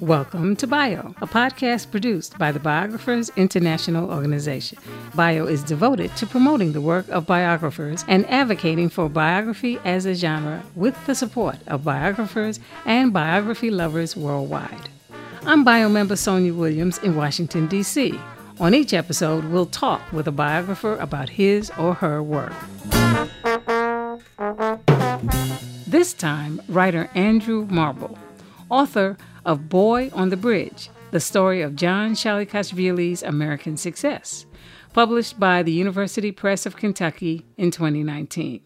Welcome to Bio, a podcast produced by the Biographers International Organization. Bio is devoted to promoting the work of biographers and advocating for biography as a genre with the support of biographers and biography lovers worldwide. I'm Bio member Sonia Williams in Washington, D.C. On each episode, we'll talk with a biographer about his or her work. This time, writer Andrew Marble, author of Boy on the Bridge, the story of John Shalikashvili's American success, published by the University Press of Kentucky in 2019.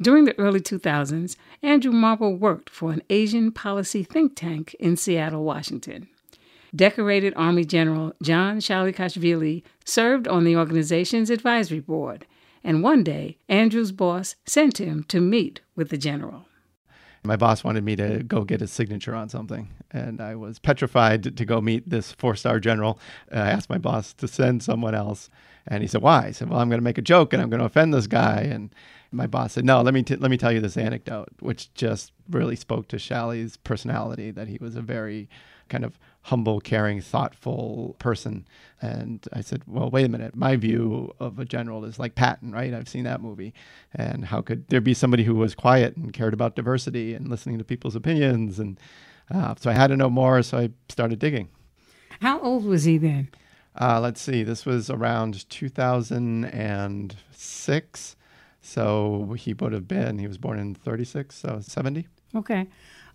During the early 2000s, Andrew Marble worked for an Asian policy think tank in Seattle, Washington. Decorated Army General John Shalikashvili served on the organization's advisory board, and one day Andrew's boss sent him to meet with the general. My boss wanted me to go get his signature on something, and I was petrified to, go meet this four star general. Uh, I asked my boss to send someone else, and he said, "Why?" I said, "Well, I'm going to make a joke, and I'm going to offend this guy." And my boss said, "No, let me t- let me tell you this anecdote, which just really spoke to Shali's personality. That he was a very kind of humble, caring, thoughtful person. And I said, well, wait a minute. My view of a general is like Patton, right? I've seen that movie. And how could there be somebody who was quiet and cared about diversity and listening to people's opinions? And uh, so I had to know more. So I started digging. How old was he then? Uh, let's see. This was around 2006. So he would have been, he was born in 36, so 70. Okay.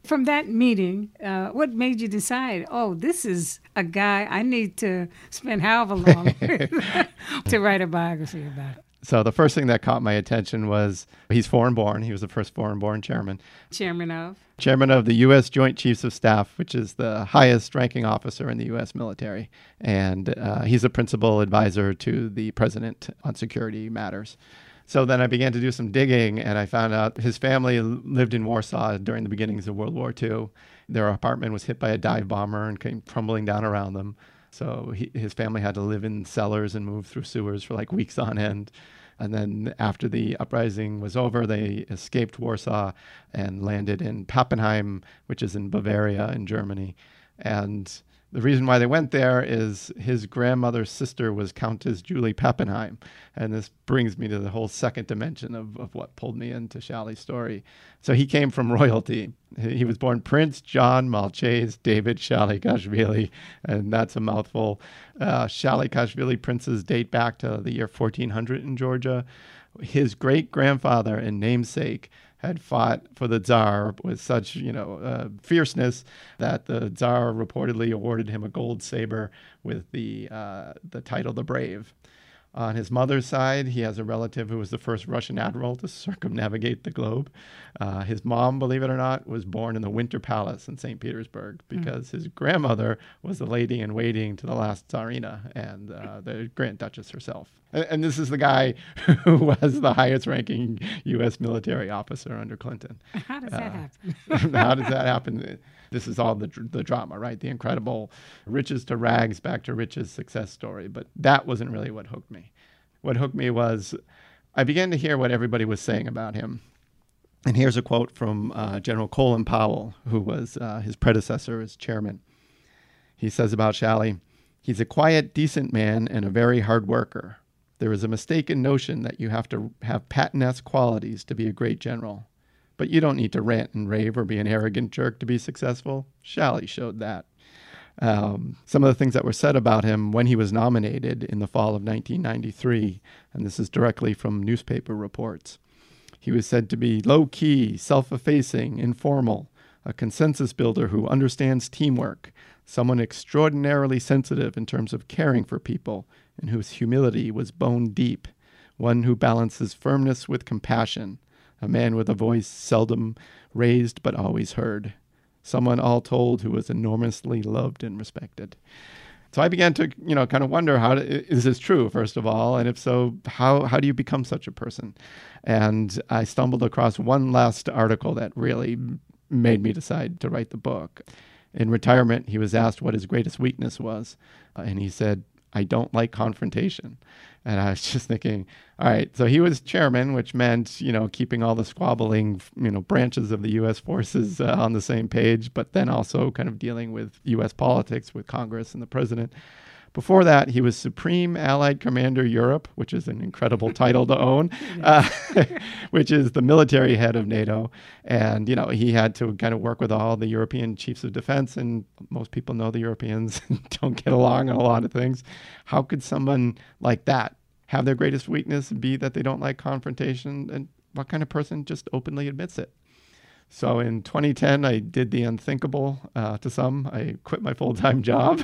From that meeting, uh, what made you decide, oh, this is a guy I need to spend however long to write a biography about? So the first thing that caught my attention was he's foreign born. He was the first foreign born chairman. Chairman of? Chairman of the U.S. Joint Chiefs of Staff, which is the highest ranking officer in the U.S. military. And uh, he's a principal advisor to the president on security matters. So then I began to do some digging, and I found out his family lived in Warsaw during the beginnings of World War II. Their apartment was hit by a dive bomber and came crumbling down around them. So he, his family had to live in cellars and move through sewers for like weeks on end. And then after the uprising was over, they escaped Warsaw and landed in Pappenheim, which is in Bavaria in Germany. And the reason why they went there is his grandmother's sister was Countess Julie Pappenheim. And this brings me to the whole second dimension of, of what pulled me into Shali's story. So he came from royalty. He was born Prince John Malchase David Shalikashvili, and that's a mouthful. Uh, Shalikashvili princes date back to the year 1400 in Georgia. His great grandfather and namesake had fought for the Tsar with such, you know, uh, fierceness that the Tsar reportedly awarded him a gold saber with the uh, the title the Brave. On his mother's side, he has a relative who was the first Russian admiral to circumnavigate the globe. Uh, his mom, believe it or not, was born in the Winter Palace in St. Petersburg hmm. because mm. his grandmother was the lady in waiting to the last Tsarina and uh, the Grand Duchess herself. And, and, this is the guy who was the highest ranking U.S. military officer under Clinton. How does that uh, happen? how does that happen? This is all the, the drama, right? The incredible riches to rags, back to riches success story. But that wasn't really what hooked me. What hooked me was I began to hear what everybody was saying about him. And here's a quote from uh, General Colin Powell, who was uh, his predecessor as chairman. He says about Shali, he's a quiet, decent man and a very hard worker. There is a mistaken notion that you have to have Patton-esque qualities to be a great general. But you don't need to rant and rave or be an arrogant jerk to be successful. Shali showed that. Um, some of the things that were said about him when he was nominated in the fall of 1993, and this is directly from newspaper reports. He was said to be low key, self effacing, informal, a consensus builder who understands teamwork, someone extraordinarily sensitive in terms of caring for people, and whose humility was bone deep, one who balances firmness with compassion, a man with a voice seldom raised but always heard, someone all told who was enormously loved and respected. So I began to, you know, kind of wonder how to, is this true first of all, and if so, how how do you become such a person? And I stumbled across one last article that really made me decide to write the book. In retirement, he was asked what his greatest weakness was, uh, and he said, I don't like confrontation. And I was just thinking, all right, so he was chairman, which meant, you know, keeping all the squabbling, you know, branches of the U.S. forces uh, on the same page, but then also kind of dealing with U.S. politics with Congress and the president. Before that, he was Supreme Allied Commander Europe, which is an incredible title to own, uh, which is the military head of NATO. And, you know, he had to kind of work with all the European chiefs of defense. And most people know the Europeans don't get along on a lot of things. How could someone like that have their greatest weakness be that they don't like confrontation? And what kind of person just openly admits it? So in 2010, I did the unthinkable uh, to some. I quit my full time job.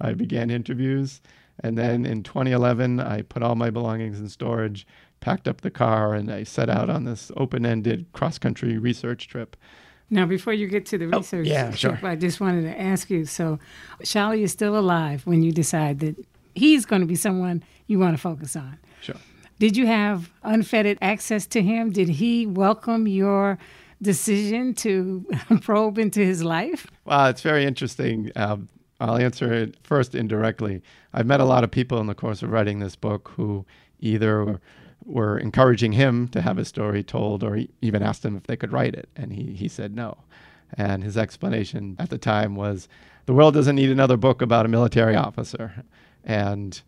I began interviews. And then in 2011, I put all my belongings in storage, packed up the car, and I set out on this open ended cross country research trip. Now, before you get to the Oh, research yeah, trip, sure. I just wanted to ask you so, Shally is still alive when you decide that he's going to be someone you want to focus on. Sure. Did you have unfettered access to him? Did he welcome your decision to probe into his life? Well, it's very interesting. Um, I'll answer it first indirectly. I've met a lot of people in the course of writing this book who either were, encouraging him to have his story told or even asked him if they could write it. And he, he said no. And his explanation at the time was the world doesn't need another book about a military officer. And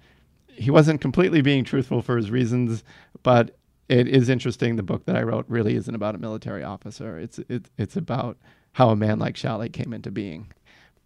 he wasn't completely being truthful for his reasons, but it is interesting. The book that I wrote really isn't about a military officer. It's it, it's about how a man like Shally came into being.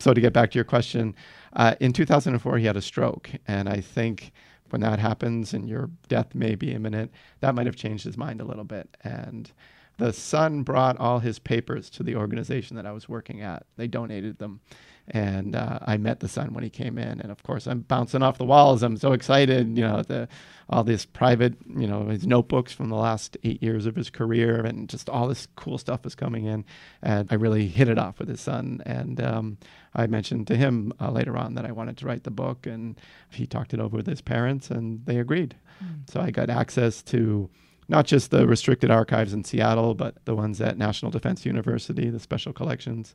So to get back to your question, uh, in 2004 he had a stroke, and I think when that happens and your death may be imminent, that might have changed his mind a little bit. And the son brought all his papers to the organization that I was working at. They donated them. And uh, I met the son when he came in, and of course I'm bouncing off the walls. I'm so excited, you know, the all this private, you know, his notebooks from the last eight years of his career, and just all this cool stuff is coming in. And I really hit it off with his son. And um, I mentioned to him uh, later on that I wanted to write the book, and he talked it over with his parents, and they agreed. So I got access to not just the restricted archives in Seattle, but the ones at National Defense University, the special collections.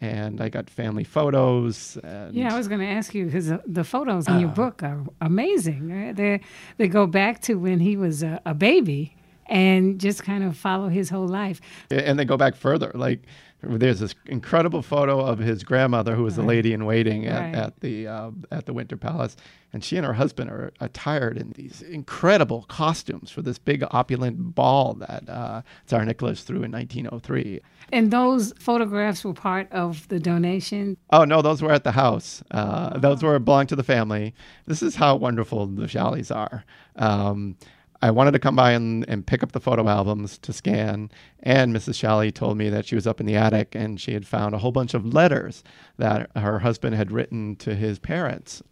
And I got family photos. And Yeah, I was going to ask you because the photos in your uh-huh. book are amazing. Right? They they go back to when he was a, a baby and just kind of follow his whole life. and they go back further. Like there's this incredible photo of his grandmother, who was the lady in waiting at, Right. at the uh, at the Winter Palace, and she and her husband are attired in these incredible costumes for this big opulent ball that uh, Tsar Nicholas threw in 1903. And those photographs were part of the donation. Oh no, those were at the house. Uh, Those were belong to the family. This is how wonderful the Shalleys are. Um, I wanted to come by and, and pick up the photo albums to scan, and Mrs. Shalley told me that she was up in the attic and she had found a whole bunch of letters that her husband had written to his parents.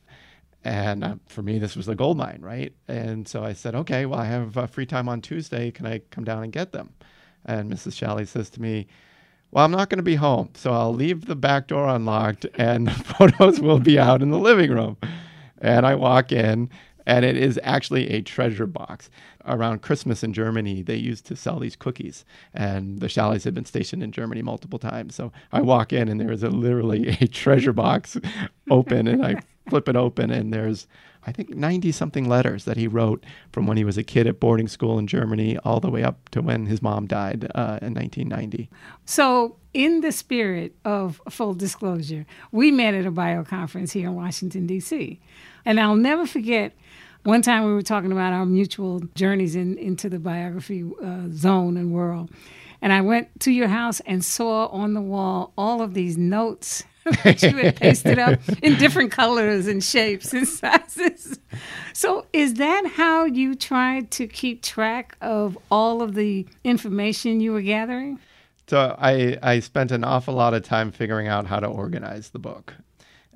And uh, for me, this was the gold mine, right? And so I said, okay, well, I have uh, free time on Tuesday. Can I come down and get them? And Mrs. Shalley says to me, well, I'm not going to be home, so I'll leave the back door unlocked and the photos will be out in the living room. And I walk in, and it is actually a treasure box. Around Christmas in Germany, they used to sell these cookies, and the Shalleys had been stationed in Germany multiple times. So I walk in, and there is a, literally a treasure box open, and I flip it open, and there's I think 90 something letters that he wrote from when he was a kid at boarding school in Germany all the way up to when his mom died uh, in 1990. So, in the spirit of full disclosure, we met at a bio conference here in Washington, D.C. And I'll never forget one time we were talking about our mutual journeys in, into the biography uh, zone and world. And I went to your house and saw on the wall all of these notes that you had pasted up in different colors and shapes and sizes. So, is that how you tried to keep track of all of the information you were gathering? So I, I spent an awful lot of time figuring out how to organize the book.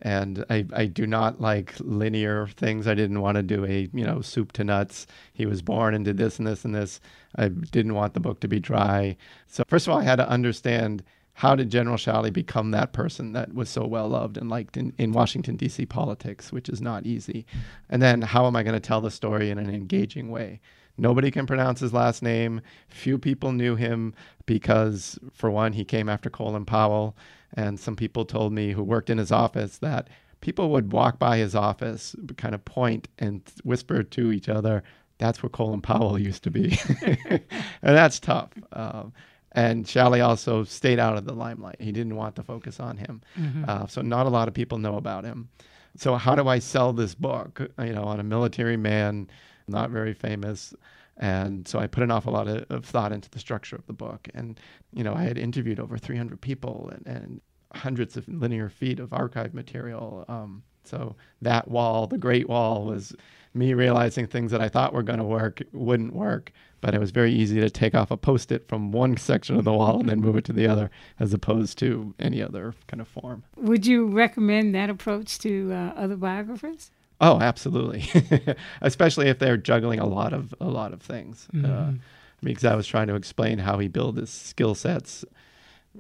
And I, I do not like linear things. I didn't want to do a, you know, soup to nuts. He was born and did this and this and this. I didn't want the book to be dry. So first of all, I had to understand how did General Shalley become that person that was so well loved and liked in, in Washington, D.C. politics, which is not easy. And then how am I going to tell the story in an engaging way? Nobody can pronounce his last name. Few people knew him because, for one, he came after Colin Powell. And some people told me who worked in his office that people would walk by his office, kind of point and whisper to each other, that's where Colin Powell used to be. and that's tough. Um, and Shally also stayed out of the limelight. He didn't want to focus on him. Mm-hmm. Uh, so not a lot of people know about him. So how do I sell this book? You know, on a military man, not very famous. And so I put an awful lot of, of, thought into the structure of the book. And, you know, I had interviewed over 300 people and, and hundreds of linear feet of archive material. Um, so that wall, the Great Wall, was me realizing things that I thought were going to work wouldn't work. But it was very easy to take off a post it from one section of the wall and then move it to the other, as opposed to any other kind of form. Would you recommend that approach to uh, other biographers? Oh, absolutely, especially if they're juggling a lot of a lot of things. Uh, mm-hmm. Uh, because I was trying to explain how he built his skill sets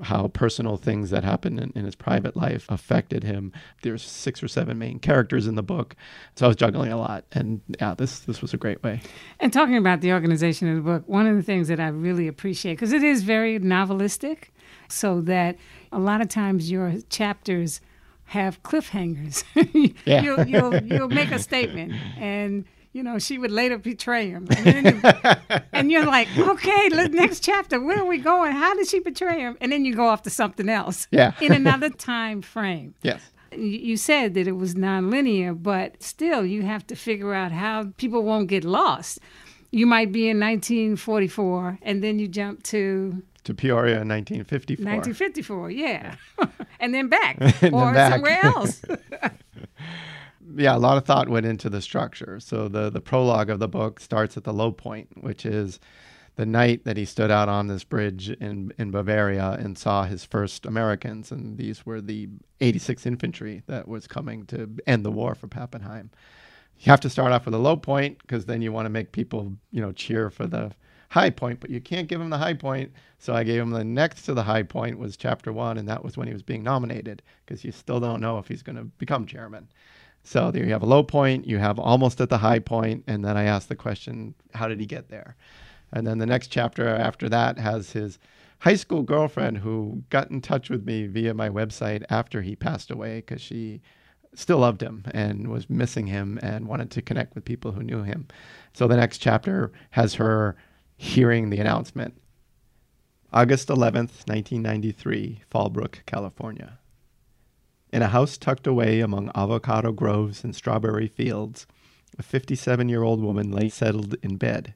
how personal things that happened in, in, his private life affected him. There's six or seven main characters in the book, so I was juggling a lot, and yeah, this this was a great way. And talking about the organization of the book, one of the things that I really appreciate because it is very novelistic, so that a lot of times your chapters have cliffhangers. yeah. you'll, you'll you'll make a statement and you know, she would later betray him. And, then, and you're like, okay, next chapter, where are we going? How did she betray him? And then you go off to something else. Yeah. in another time frame. Yes. You said that it was nonlinear, but still, you have to figure out how people won't get lost. You might be in 1944, and then you jump to to Peoria in 1954. 1954, yeah, and then back and or then back. somewhere else. yeah, a lot of thought went into the structure. So the the prologue of the book starts at the low point, which is the night that he stood out on this bridge in in Bavaria and saw his first Americans, and these were the 86th Infantry that was coming to end the war for Pappenheim. You have to start off with a low point because then you want to make people, you know, cheer for the high point, but you can't give him the high point. So I gave him the next to the high point was chapter one, and that was when he was being nominated because you still don't know if he's going to become chairman. So there you have a low point, you have almost at the high point, and then I ask the question, how did he get there? And then the next chapter after that has his high school girlfriend who got in touch with me via my website after he passed away because she still loved him and was missing him and wanted to connect with people who knew him. So the next chapter has her hearing the announcement. August 11th, 1993, Fallbrook, California. In a house tucked away among avocado groves and strawberry fields, a 57 year old woman lay settled in bed.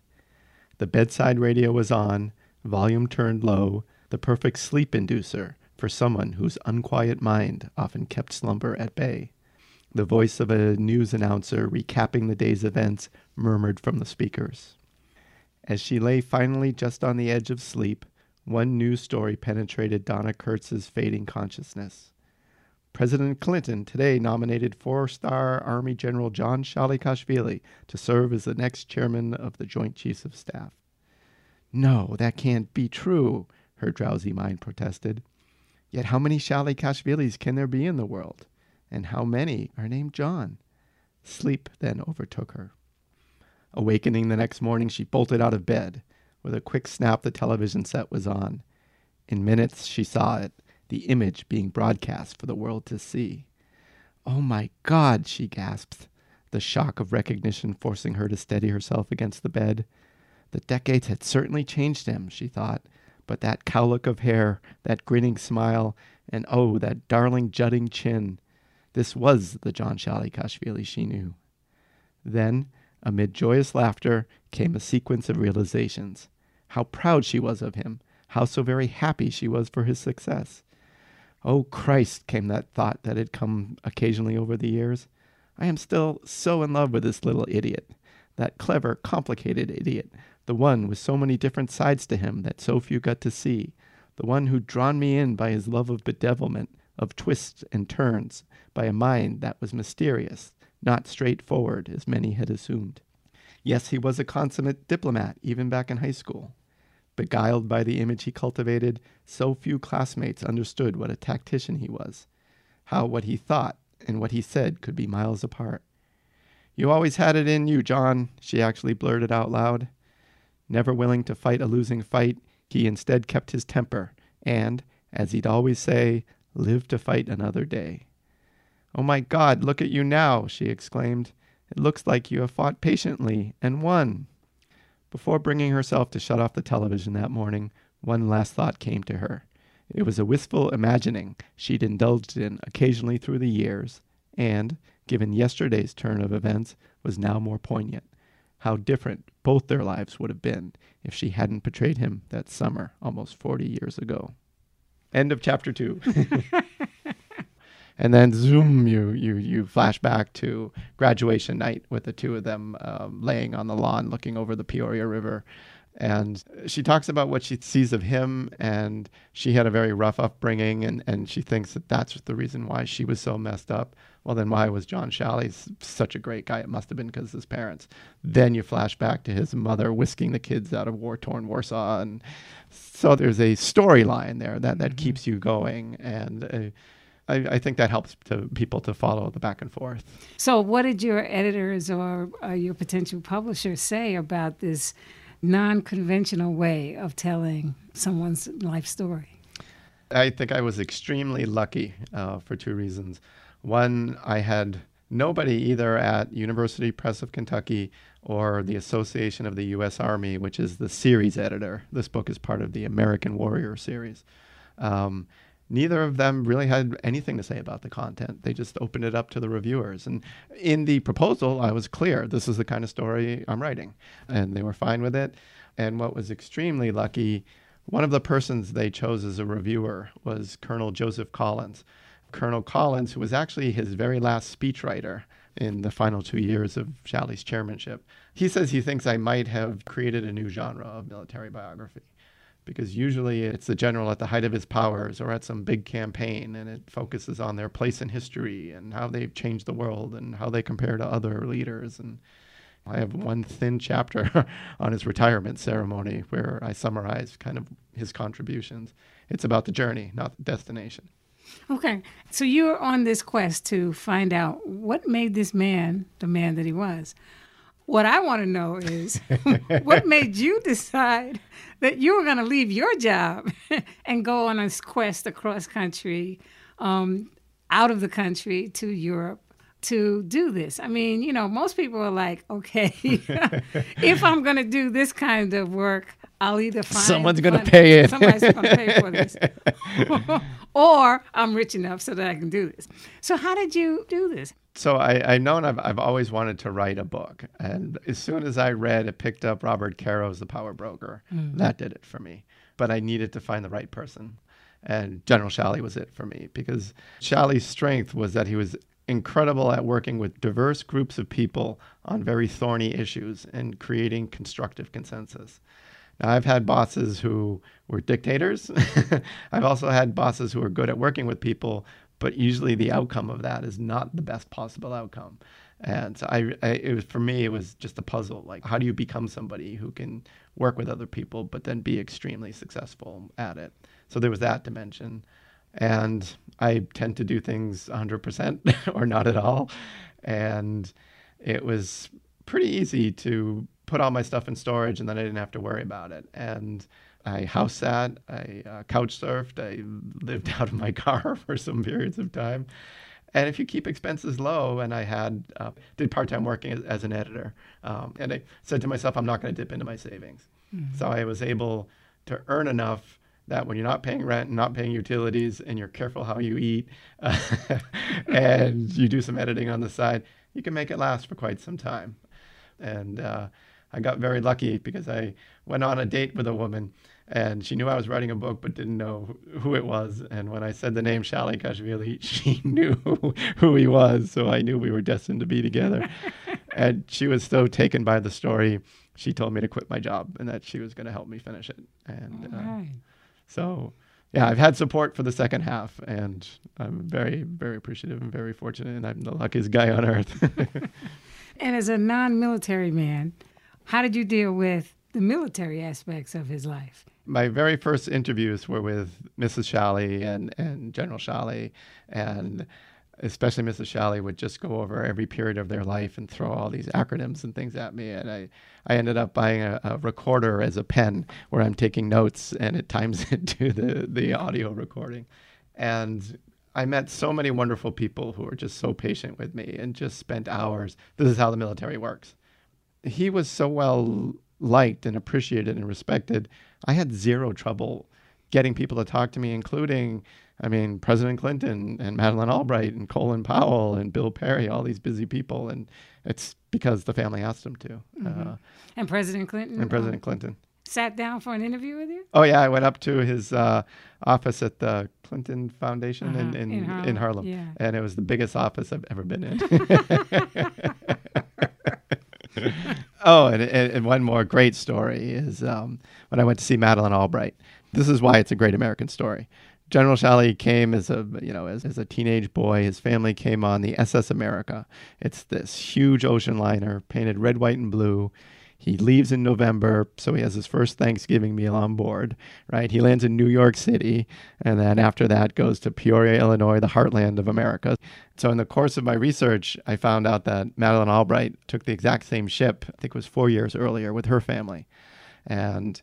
The bedside radio was on, volume turned low, the perfect sleep inducer for someone whose unquiet mind often kept slumber at bay. The voice of a news announcer recapping the day's events murmured from the speakers. As she lay finally just on the edge of sleep, one news story penetrated Donna Kurtz's fading consciousness. President Clinton today nominated four star Army General John Shalikashvili to serve as the next chairman of the Joint Chiefs of Staff. No, that can't be true, her drowsy mind protested. Yet how many Shalikashvilis can there be in the world? And how many are named John? Sleep then overtook her. Awakening the next morning, she bolted out of bed. With a quick snap, the television set was on. In minutes, she saw it the image being broadcast for the world to see. Oh my God, she gasped, the shock of recognition forcing her to steady herself against the bed. The decades had certainly changed him, she thought, but that cowlick of hair, that grinning smile, and oh, that darling jutting chin. This was the John Shalikashvili she knew. Then, amid joyous laughter, came a sequence of realizations. How proud she was of him, how so very happy she was for his success. Oh Christ, came that thought that had come occasionally over the years. I am still so in love with this little idiot, that clever, complicated idiot, the one with so many different sides to him that so few got to see, the one who'd drawn me in by his love of bedevilment, of twists and turns, by a mind that was mysterious, not straightforward as many had assumed. Yes, he was a consummate diplomat, even back in high school. Beguiled by the image he cultivated, so few classmates understood what a tactician he was, how what he thought and what he said could be miles apart. You always had it in you, John, she actually blurted out loud. Never willing to fight a losing fight, he instead kept his temper and, as he'd always say, lived to fight another day. Oh my God, look at you now, she exclaimed. It looks like you have fought patiently and won. Before bringing herself to shut off the television that morning, one last thought came to her. It was a wistful imagining she'd indulged in occasionally through the years, and, given yesterday's turn of events, was now more poignant. How different both their lives would have been if she hadn't betrayed him that summer almost 40 years ago. End of chapter two. and then zoom, you you you flash back to graduation night with the two of them um, laying on the lawn, looking over the Peoria River. And she talks about what she sees of him, and she had a very rough upbringing, and, and she thinks that that's the reason why she was so messed up. Well, then why was John Shalley such a great guy? It must have been because his parents. Then you flash back to his mother whisking the kids out of war torn Warsaw. And so there's a storyline there that, that mm-hmm. keeps you going. And uh, I, I, think that helps to people to follow the back and forth. So, what did your editors or uh, your potential publisher say about this non conventional way of telling someone's life story? I think I was extremely lucky uh, for two reasons. One, I had nobody either at University Press of Kentucky or the Association of the U.S. Army, which is the series editor. This book is part of the American Warrior series. Um, neither of them really had anything to say about the content. They just opened it up to the reviewers. And in the proposal, I was clear this is the kind of story I'm writing. And they were fine with it. And what was extremely lucky, one of the persons they chose as a reviewer was Colonel Joseph Collins. Colonel Collins, who was actually his very last speechwriter in the final two years of Shalley's chairmanship. He says he thinks I might have created a new genre of military biography because usually it's the general at the height of his powers or at some big campaign and it focuses on their place in history and how they've changed the world and how they compare to other leaders and I have one thin chapter on his retirement ceremony where I summarize kind of his contributions. It's about the journey, not the destination. Okay. So you're on this quest to find out what made this man the man that he was. What I want to know is what made you decide that you were going to leave your job and go on a quest across country, um, out of the country to Europe to do this? I mean, you know, most people are like, okay, if I'm going to do this kind of work, I'll either find someone's going to pay it. Somebody's going to pay for this, or I'm rich enough so that I can do this. So, how did you do this? So I, I known I've, I've always wanted to write a book, and as soon as I read, it picked up Robert Caro's The Power Broker. Mm-hmm. That did it for me. But I needed to find the right person, and General Shalley was it for me because Shalley's strength was that he was incredible at working with diverse groups of people on very thorny issues and creating constructive consensus. I've had bosses who were dictators. I've also had bosses who are good at working with people, but usually the outcome of that is not the best possible outcome. And so I, I, it was for me, it was just a puzzle. Like, how do you become somebody who can work with other people, but then be extremely successful at it? So there was that dimension. And I tend to do things 100% or not at all. And it was pretty easy to put all my stuff in storage and then I didn't have to worry about it. And I house sat, I uh, couch surfed, I lived out of my car for some periods of time. And if you keep expenses low, and I had uh, did part time working as, as, an editor, um, and I said to myself, I'm not going to dip into my savings. Mm-hmm. So I was able to earn enough that when you're not paying rent and not paying utilities, and you're careful how you eat, uh, and you do some editing on the side, you can make it last for quite some time. And uh, I got very lucky because I went on a date with a woman and she knew I was writing a book but didn't know who it was. And when I said the name Shalikashvili, she knew who he was. So I knew we were destined to be together. and she was so taken by the story, she told me to quit my job and that she was going to help me finish it. And uh, so, yeah, I've had support for the second half, and I'm very, very appreciative and very fortunate. And I'm the luckiest guy on earth. and as a non military man, how did you deal with the military aspects of his life? My very first interviews were with Mrs. Shalley and, and General Shalley, and especially Mrs. Shalley would just go over every period of their life and throw all these acronyms and things at me. And I, I ended up buying a, a recorder as a pen where I'm taking notes and it times it to the, the audio recording. And I met so many wonderful people who were just so patient with me and just spent hours. This is how the military works. He was so well liked and appreciated and respected. I had zero trouble getting people to talk to me, including, I mean, President Clinton and Madeleine Albright and Colin Powell and Bill Perry, all these busy people. And it's because the family asked them to. Mm-hmm. Uh, and President Clinton? And President Clinton. Sat down for an interview with you? Oh, yeah. I went up to his uh, office at the Clinton Foundation uh-huh. in, in, in, Harlem. In Harlem. Yeah. And it was the biggest office I've ever been in. oh, and, and, one more great story is um, when I went to see Madeleine Albright. This is why it's a great American story. General Shalley came as a you know as, as a teenage boy. His family came on the SS America. It's this huge ocean liner painted red, white, and blue. He leaves in November, so he has his first Thanksgiving meal on board, right? He lands in New York City, and then after that goes to Peoria, Illinois, the heartland of America. So, in the course of my research, I found out that Madeleine Albright took the exact same ship, I think it was four years earlier, with her family. And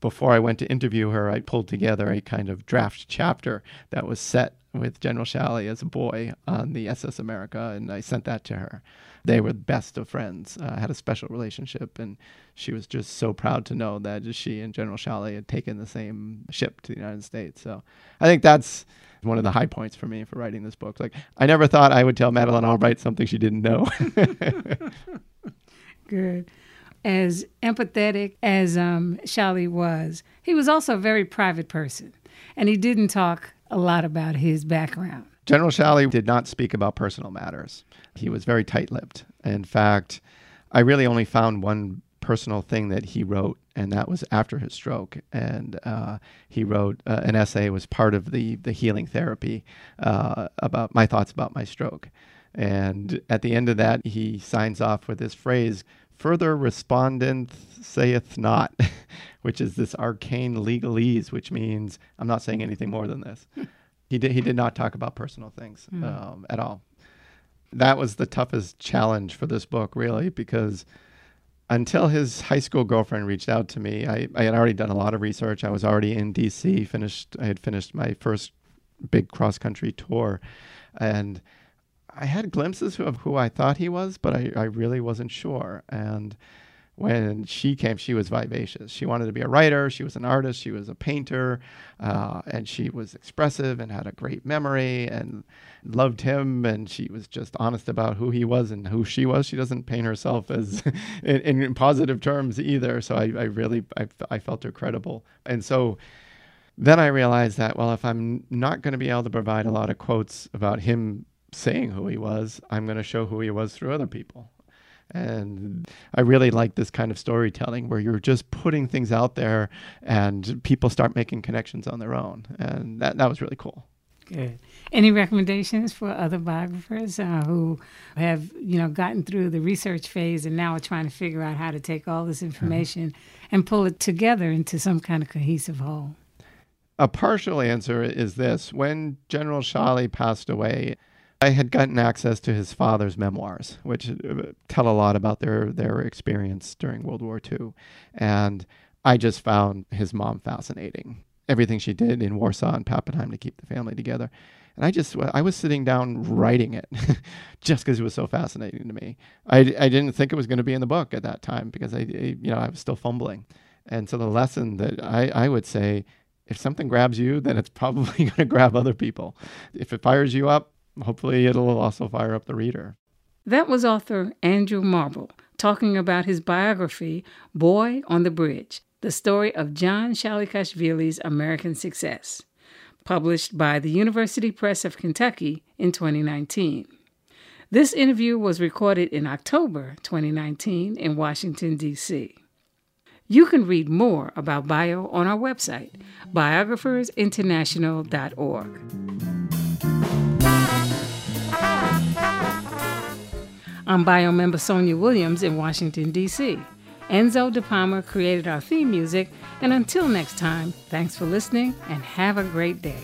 before I went to interview her, I pulled together a kind of draft chapter that was set with General Shalley as a boy on the SS America, and I sent that to her they were best of friends. Uh, had a special relationship, and she was just so proud to know that she and General Shalley had taken the same ship to the United States. So I think that's one of the high points for me for writing this book. Like I never thought I would tell Madeleine Albright something she didn't know. Good. As empathetic as um, was, he was also a very private person, and he didn't talk a lot about his background. General Shalley did not speak about personal matters. He was very tight lipped. In fact, I really only found one personal thing that he wrote, and that was after his stroke. And uh, he wrote uh, an essay, was part of the, the healing therapy uh, about my thoughts about my stroke. And at the end of that, he signs off with this phrase, further respondent saith not, which is this arcane legalese, which means I'm not saying anything more than this. He did. He did not talk about personal things mm. um, at all. That was the toughest challenge for this book, really, because until his high school girlfriend reached out to me, I, I had already done a lot of research. I was already in D.C. Finished. I had finished my first big cross country tour, and I had glimpses of who I thought he was, but I, I really wasn't sure. And when she came, she was vivacious. She wanted to be a writer. She was an artist. She was a painter, uh, and she was expressive and had a great memory and loved him. And she was just honest about who he was and who she was. She doesn't paint herself as in, in, positive terms either. So I, I really I, I felt her credible. And so then I realized that well, if I'm not going to be able to provide a lot of quotes about him saying who he was, I'm going to show who he was through other people. And I really like this kind of storytelling where you're just putting things out there and people start making connections on their own. And that, that was really cool. Good. Any recommendations for other biographers uh, who have, you know, gotten through the research phase and now are trying to figure out how to take all this information mm-hmm. and pull it together into some kind of cohesive whole? A partial answer is this: when General Shalley passed away, I had gotten access to his father's memoirs, which uh, tell a lot about their their experience during World War II, and I just found his mom fascinating. Everything she did in Warsaw and Pappenheim to keep the family together, and I just I was sitting down writing it, just because it was so fascinating to me. I I didn't think it was going to be in the book at that time because I, I you know I was still fumbling, and so the lesson that I I would say if something grabs you, then it's probably going to grab other people. If it fires you up, hopefully it'll also fire up the reader. That was author Andrew Marble talking about his biography, Boy on the Bridge The Story of John Shalikashvili's American Success, published by the University Press of Kentucky in 2019. This interview was recorded in October 2019 in Washington, D.C. You can read more about bio on our website, biographersinternational.org. I'm bio member Sonia Williams in Washington, D.C. Enzo De Palma created our theme music, and until next time, thanks for listening and have a great day.